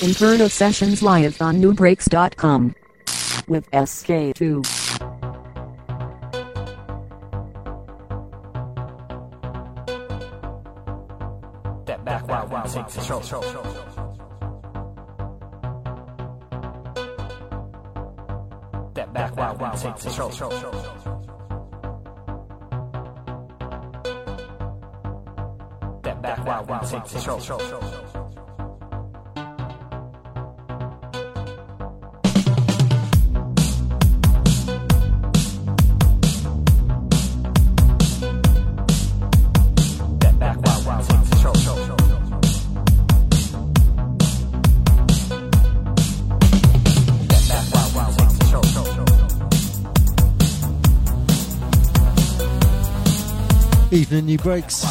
Inferno Sessions live on nubreaks.com with SK2. Step back, while we take control. Step back, while we take control. Step back, while we take control. breaks.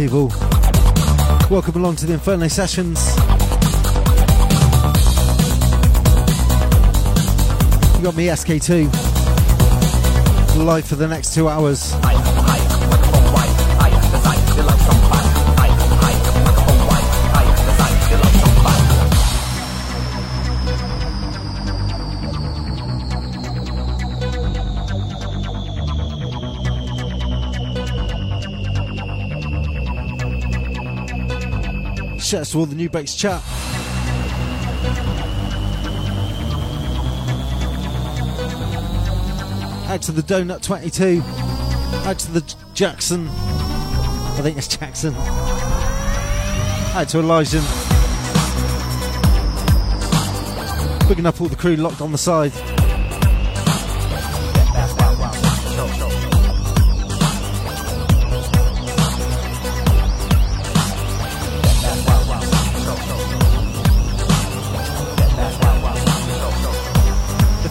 people. Welcome along to the Inferno Sessions. You got me, SK2. Live for the next two hours. Hi, hi. shouts to all the Nubreaks chat. Out to the Donut 22. Out to the Jackson. I think it's Jackson. Out to Elijah. Bigging up all the crew locked on the side.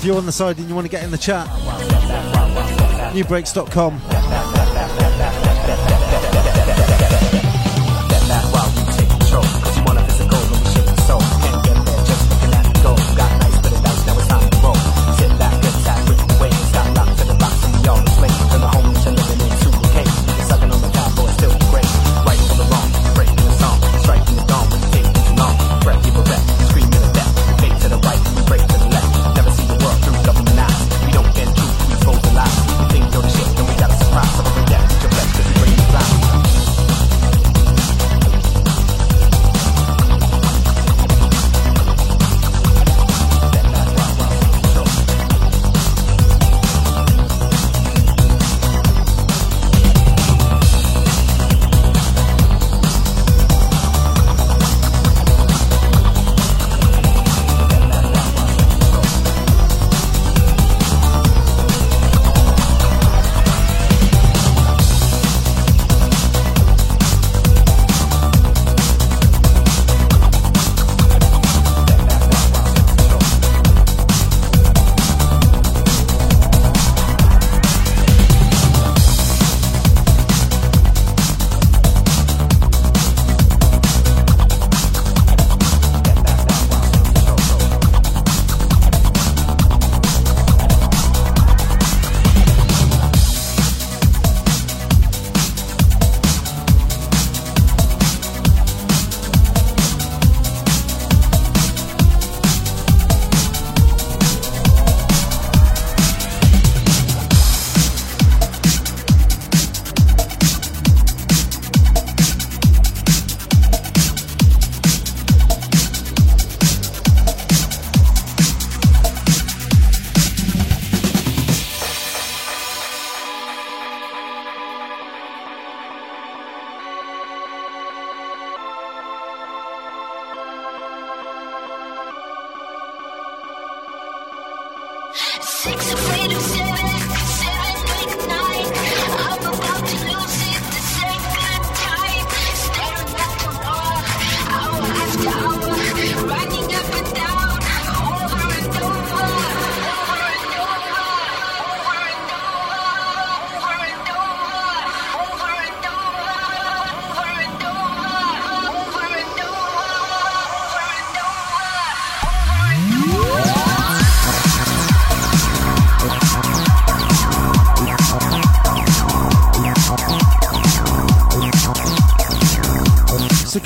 you're on the side and you want to get in the chat, nubreaks.com.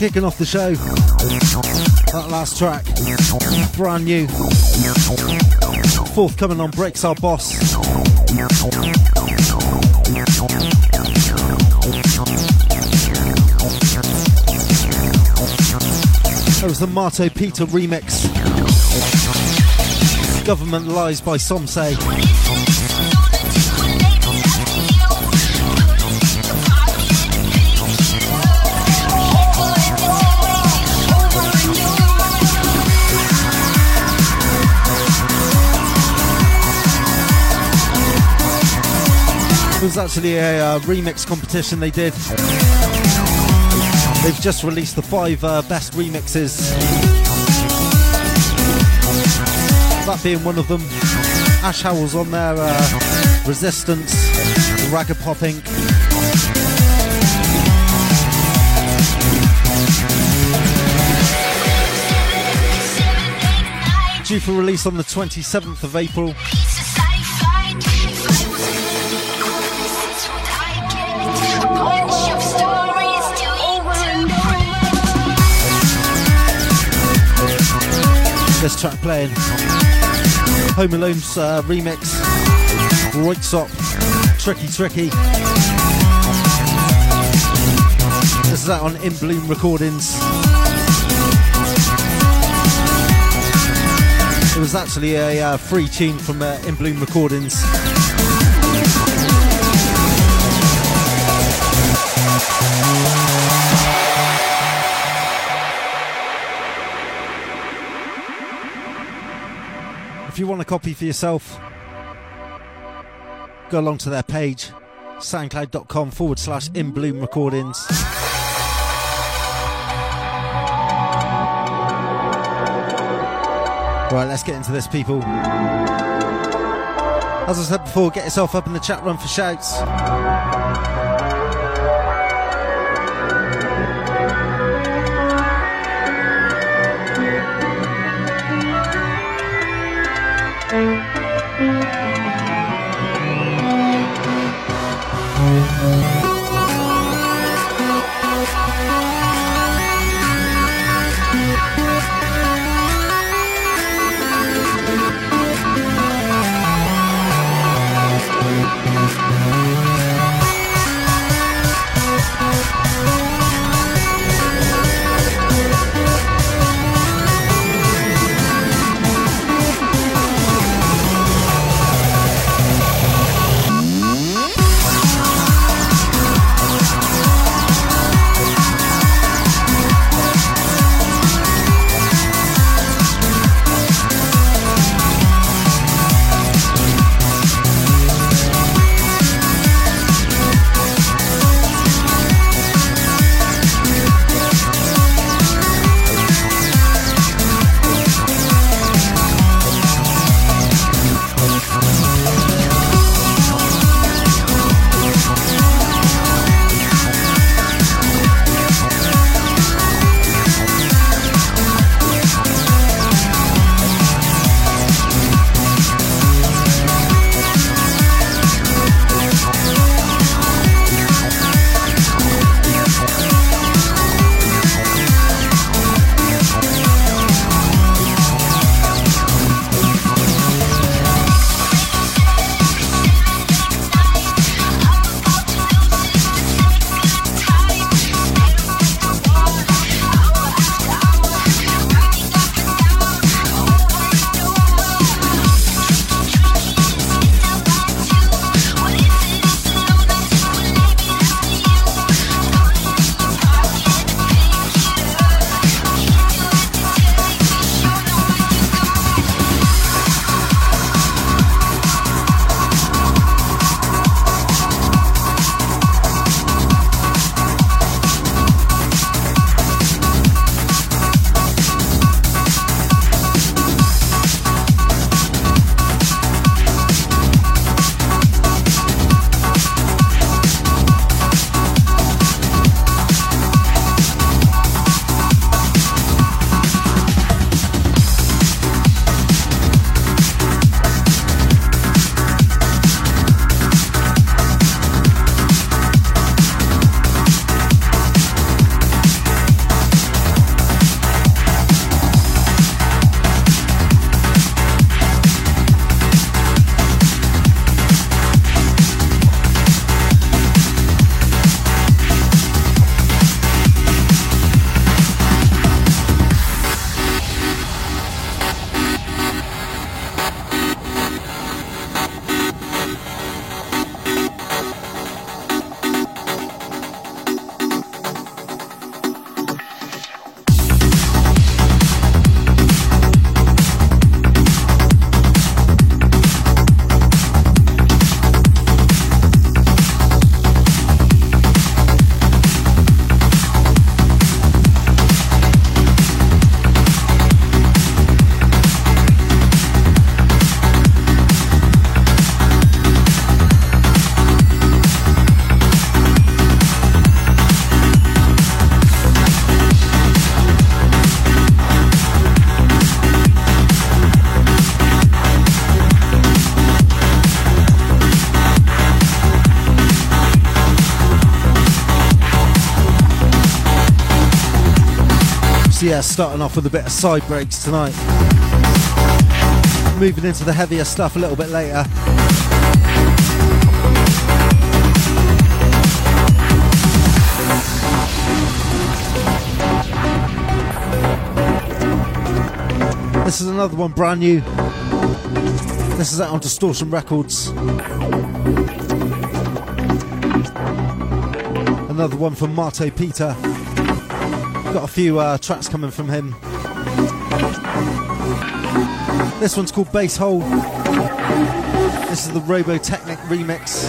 kicking off the show. That last track, brand new. Forthcoming on Breaks Our Boss. That was the Marto Peter remix. Government Lies by Some was actually a uh, remix competition they did. They've just released the five uh, best remixes. That being one of them. Ash Howell's on there, uh, Resistance, Ragapop Inc. Due for release on the 27th of April. This track playing. Home Alone's uh, remix. Röyksopp. Tricky Tricky. This is out on In Bloom Recordings. It was actually a uh, free tune from uh, In Bloom Recordings. If you want a copy for yourself, go along to their page, soundcloud.com forward slash in bloom recordings. Right, let's get into this, people. As I said before, get yourself up in the chat room for shouts. Yeah, starting off with a bit of side breaks tonight. Moving into the heavier stuff a little bit later. This is another one brand new. This is out on Distortion Records. Another one from Marto Peter. Got a few uh, tracks coming from him. This one's called Bass Hole. This is the Robotechnic remix.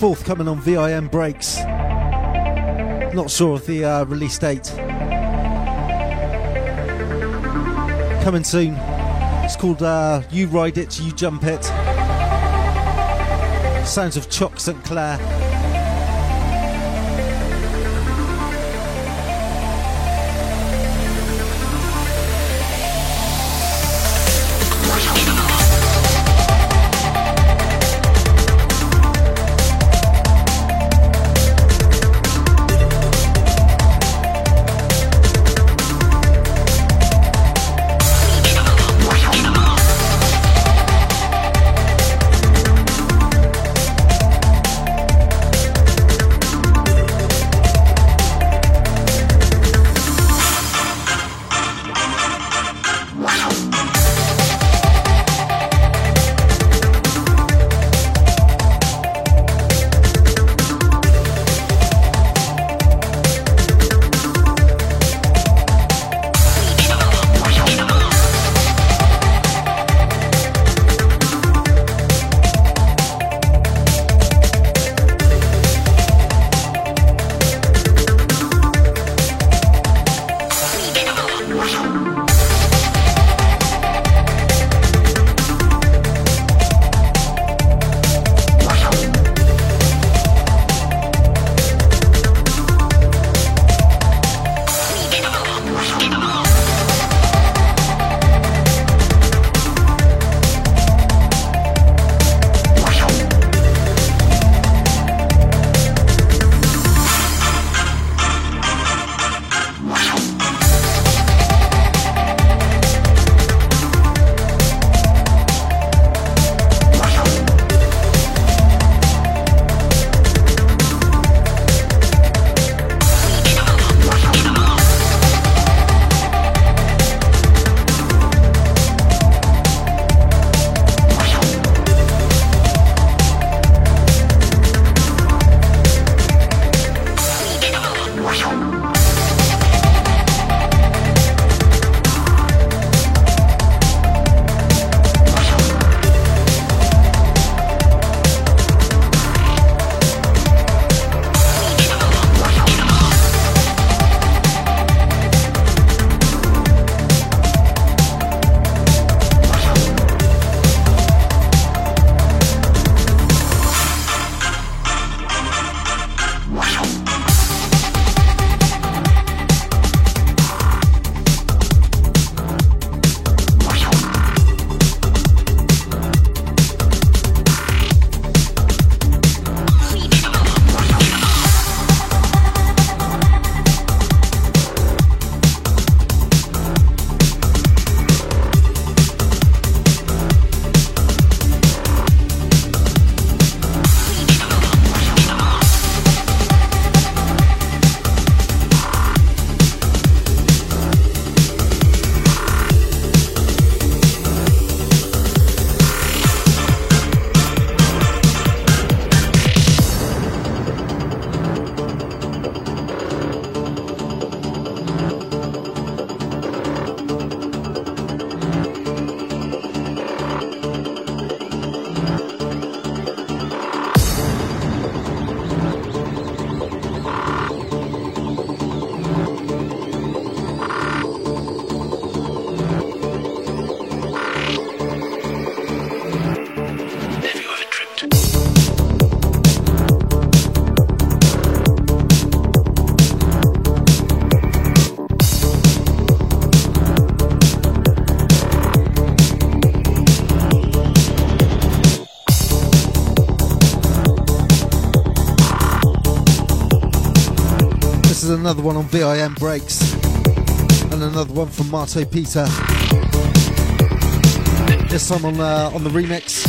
Forthcoming on VIM Breaks. Not sure of the uh, release date. Coming soon. It's called uh, You Ride It, You Jump It. Sounds of Choc St. Clair. Another one on VIM Breaks. And another one from Marto Peter. This time on, uh, on the remix.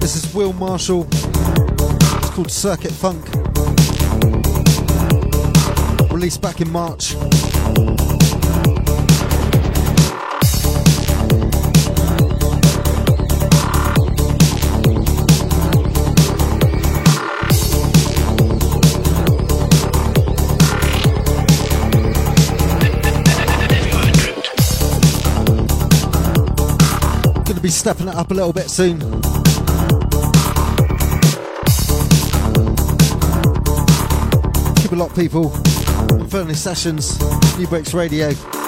This is Will Marshall. It's called Circuit Funk. Released back in March. stepping it up a little bit soon. Keep a lot, people. Inferno Sessions, Nubreaks Radio.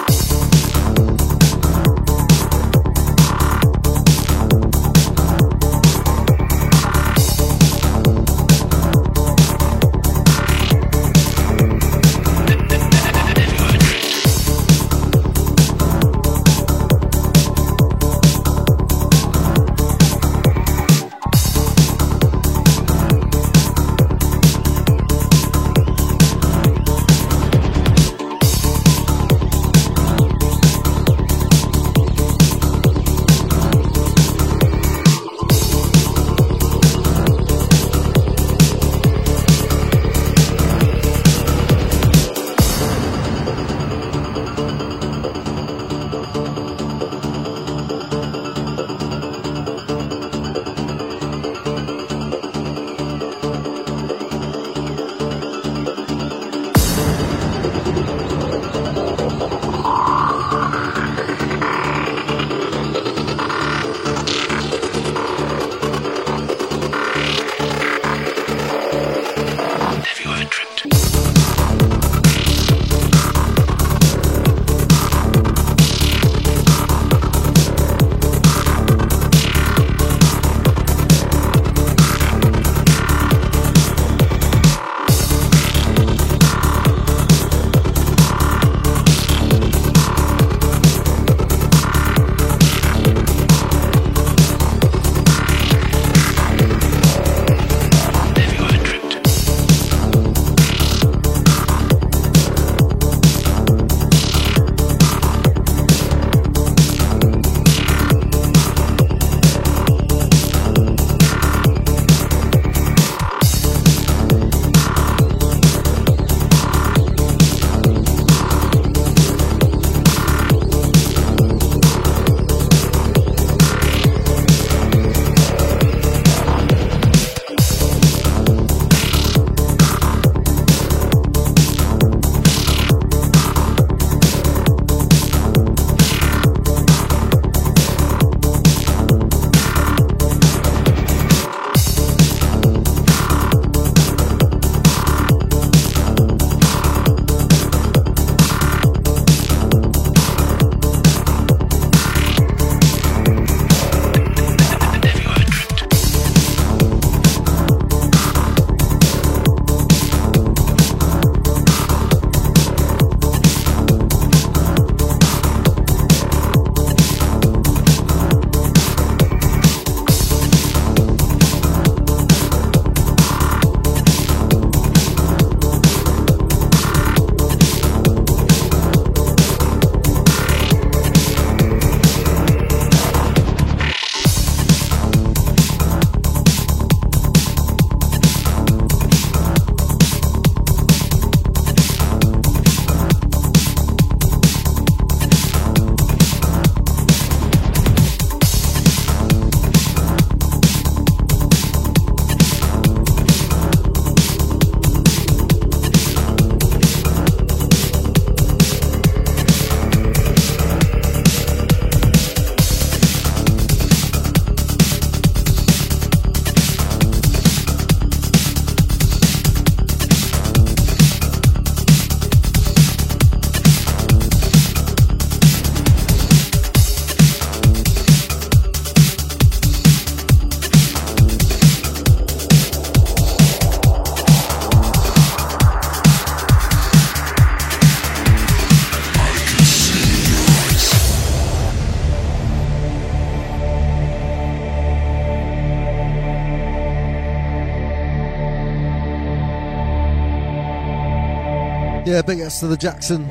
Yeah, big ups to the Jackson.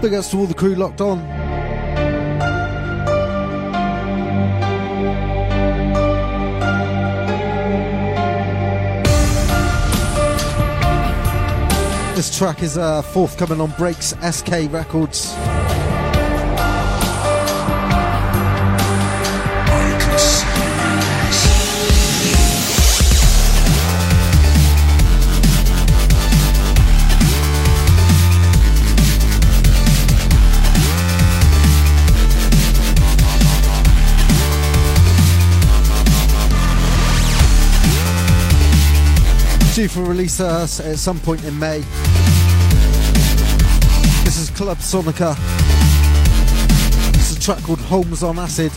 Big ups to all the crew locked on. This track is uh, forthcoming on Breaks SK Records. Due for release at some point in May. This is Club Sonica. It's a track called Holmes on Acid.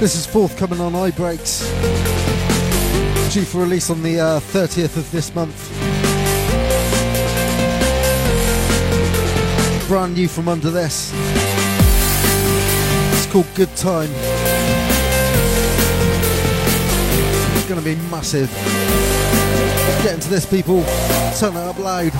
This is forthcoming on iBreaks. Due for release on the uh, 30th of this month. Brand new from Undadasea. It's called Good Time. It's going to be massive. Get into this, people. Turn it up loud.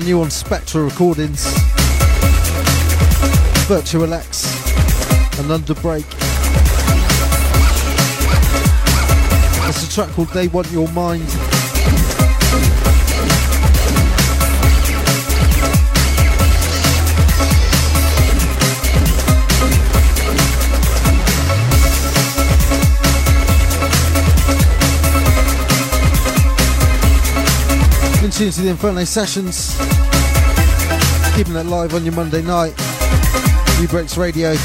Brand new on Spectra Recordings. Virtual X and Underbreak. It's a track called They Want Your Mind. In tune to the Inferno sessions. Keeping it live on your Monday night. Nubreaks Radio.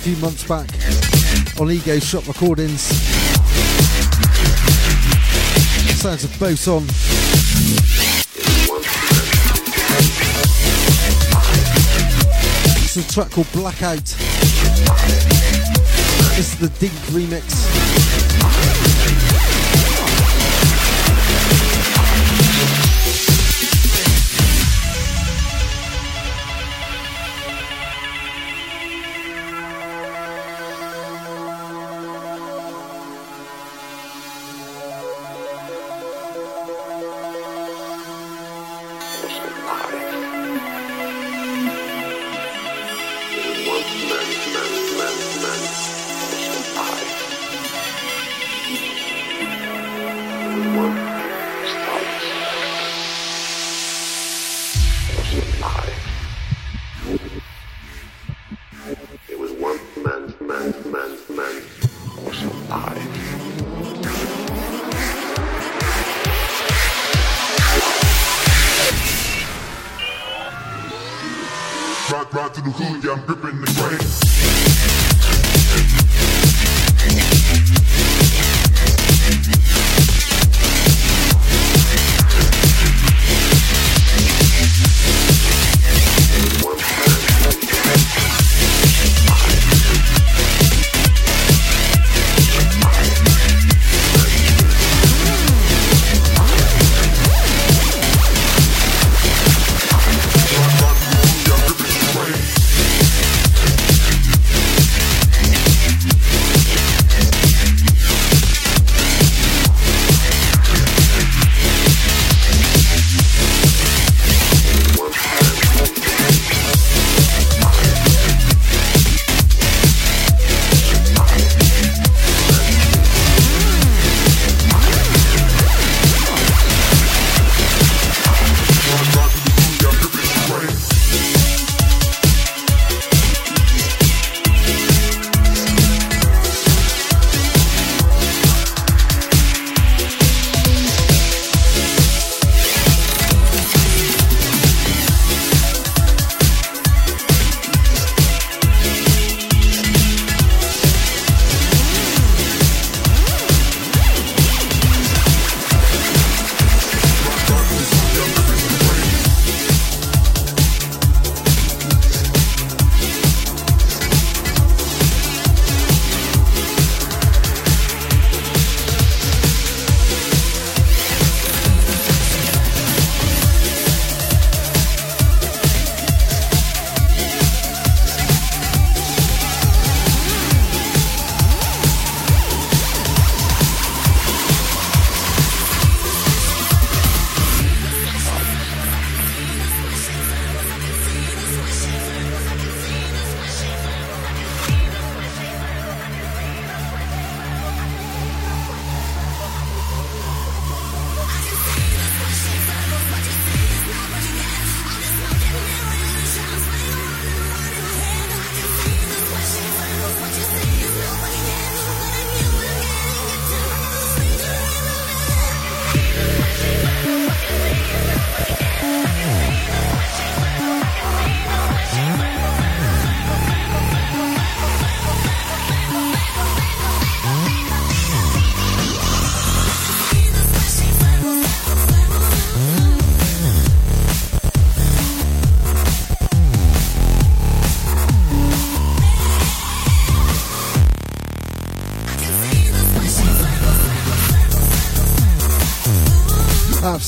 Few months back on Ego Shop Recordings. Sounds of Boson. Is a track called Blackout. This is the Dink remix.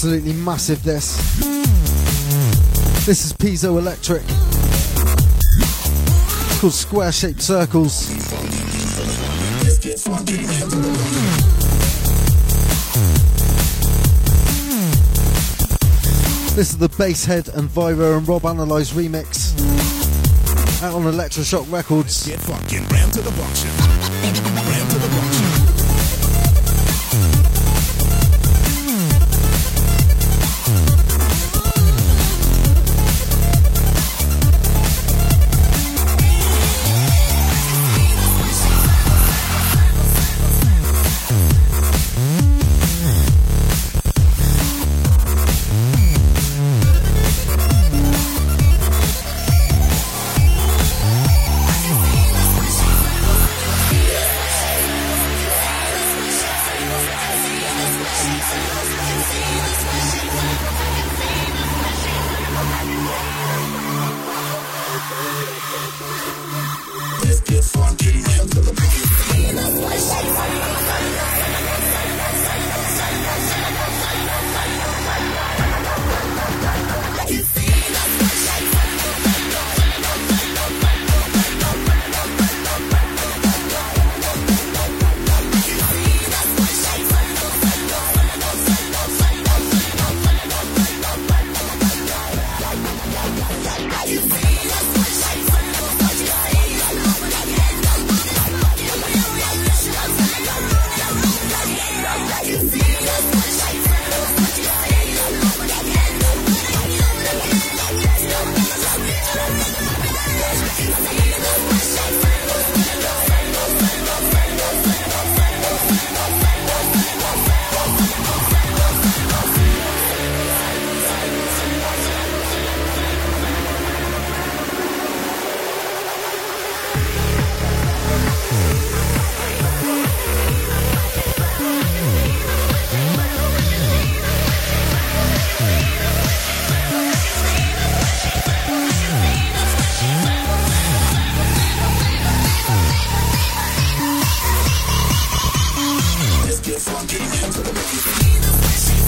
Absolutely massive this. This is Piezo Electric. It's called Square Shaped Circles. This is the Basshead and Viro and Rob Analyze remix out on Electroshock Records. New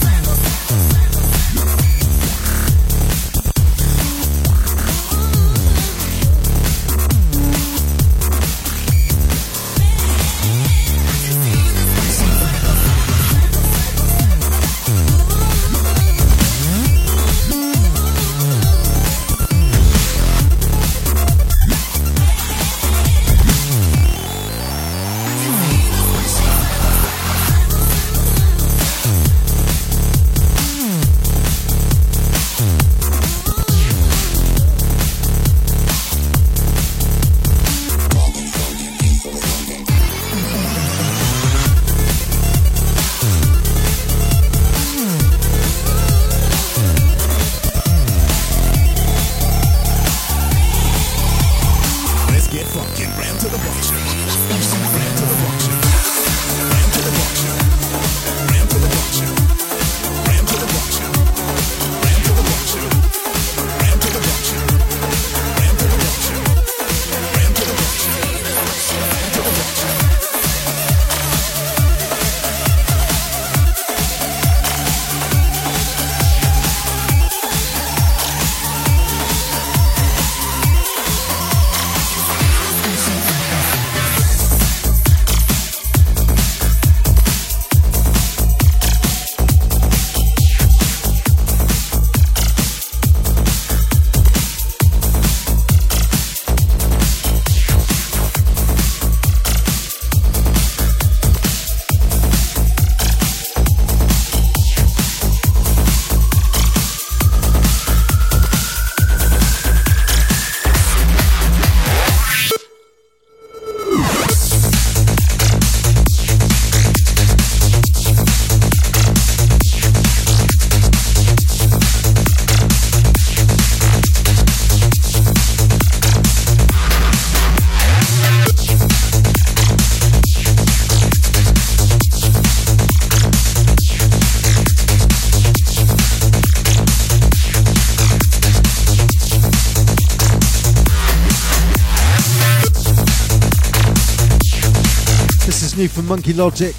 Monkey Logic.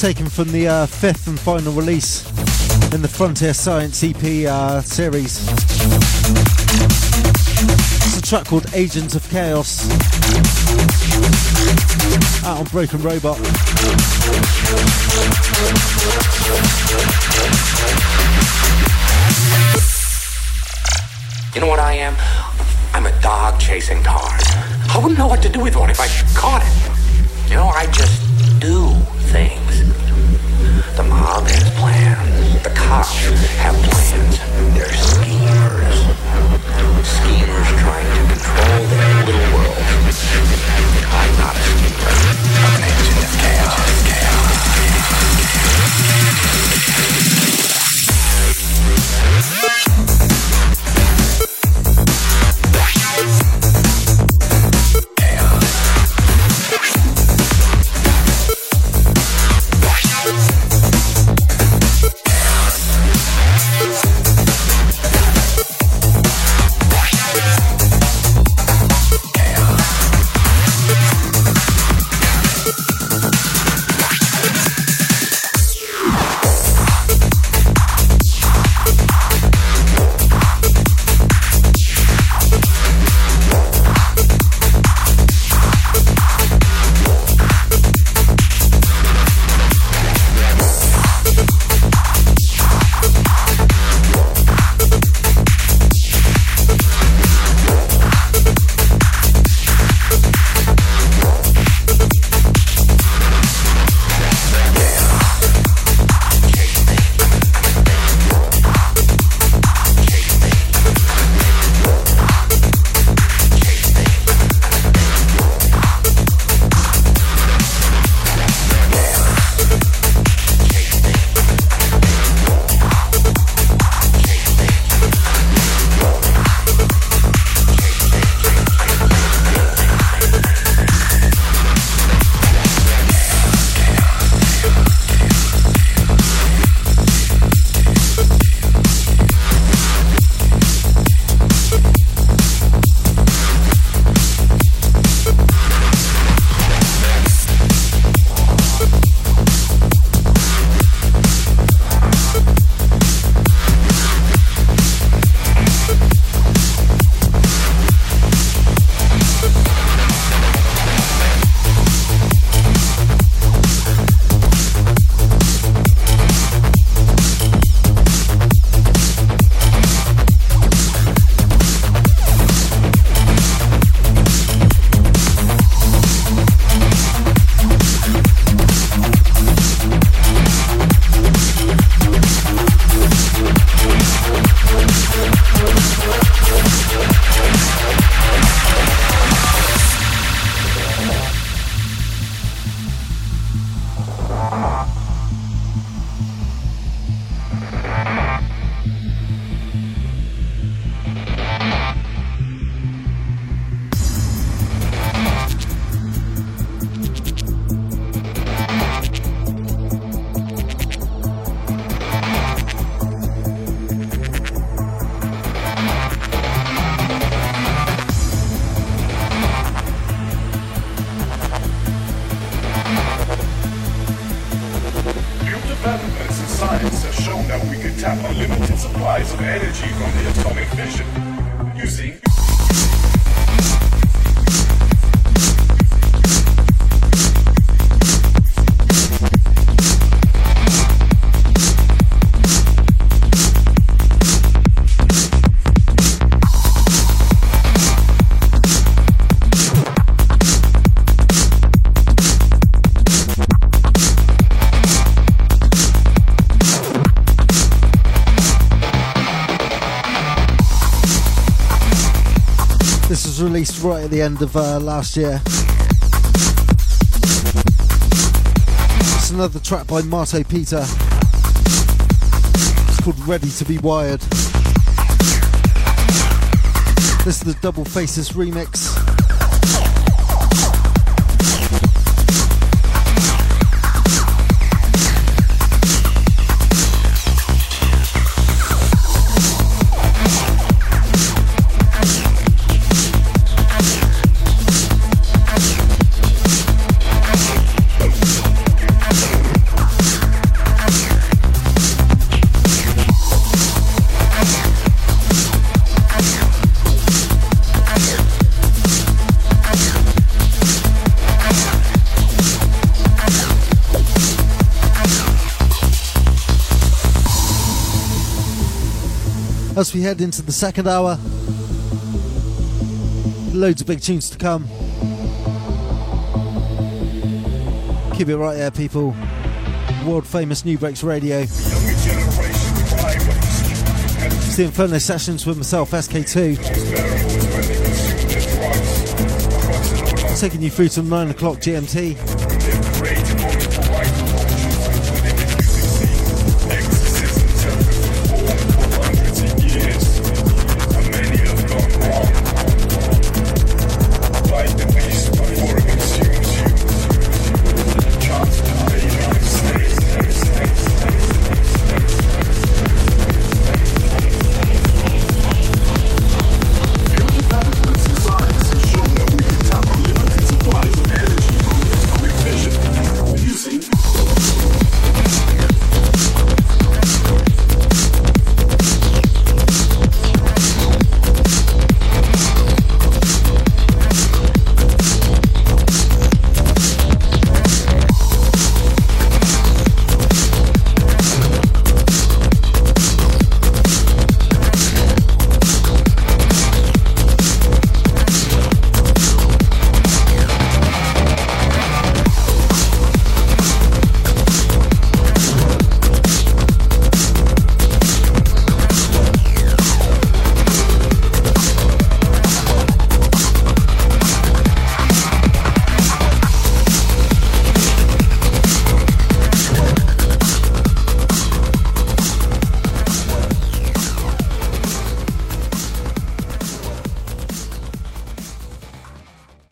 Taken from the uh, fifth and final release in the Frontier Science EP uh, series. It's a track called Agents of Chaos. Out on Broken Robot. You know what I am? I'm a dog chasing cars. I wouldn't know what to do with one if I caught it. You know, I just do things. The mob has plans. The cops have plans. They're schemers. Right at the end of uh, last year. It's another track by Marto Peter. It's called Ready to Be Wired. This is the Double Faces remix. As we head into the second hour. Loads of big tunes to come. Keep it right there, people. World famous Nubreaks Radio. It's the Inferno sessions with myself, SK2. burials when they consume their drugs. Drugs that are not Taking you through to 9 o'clock GMT.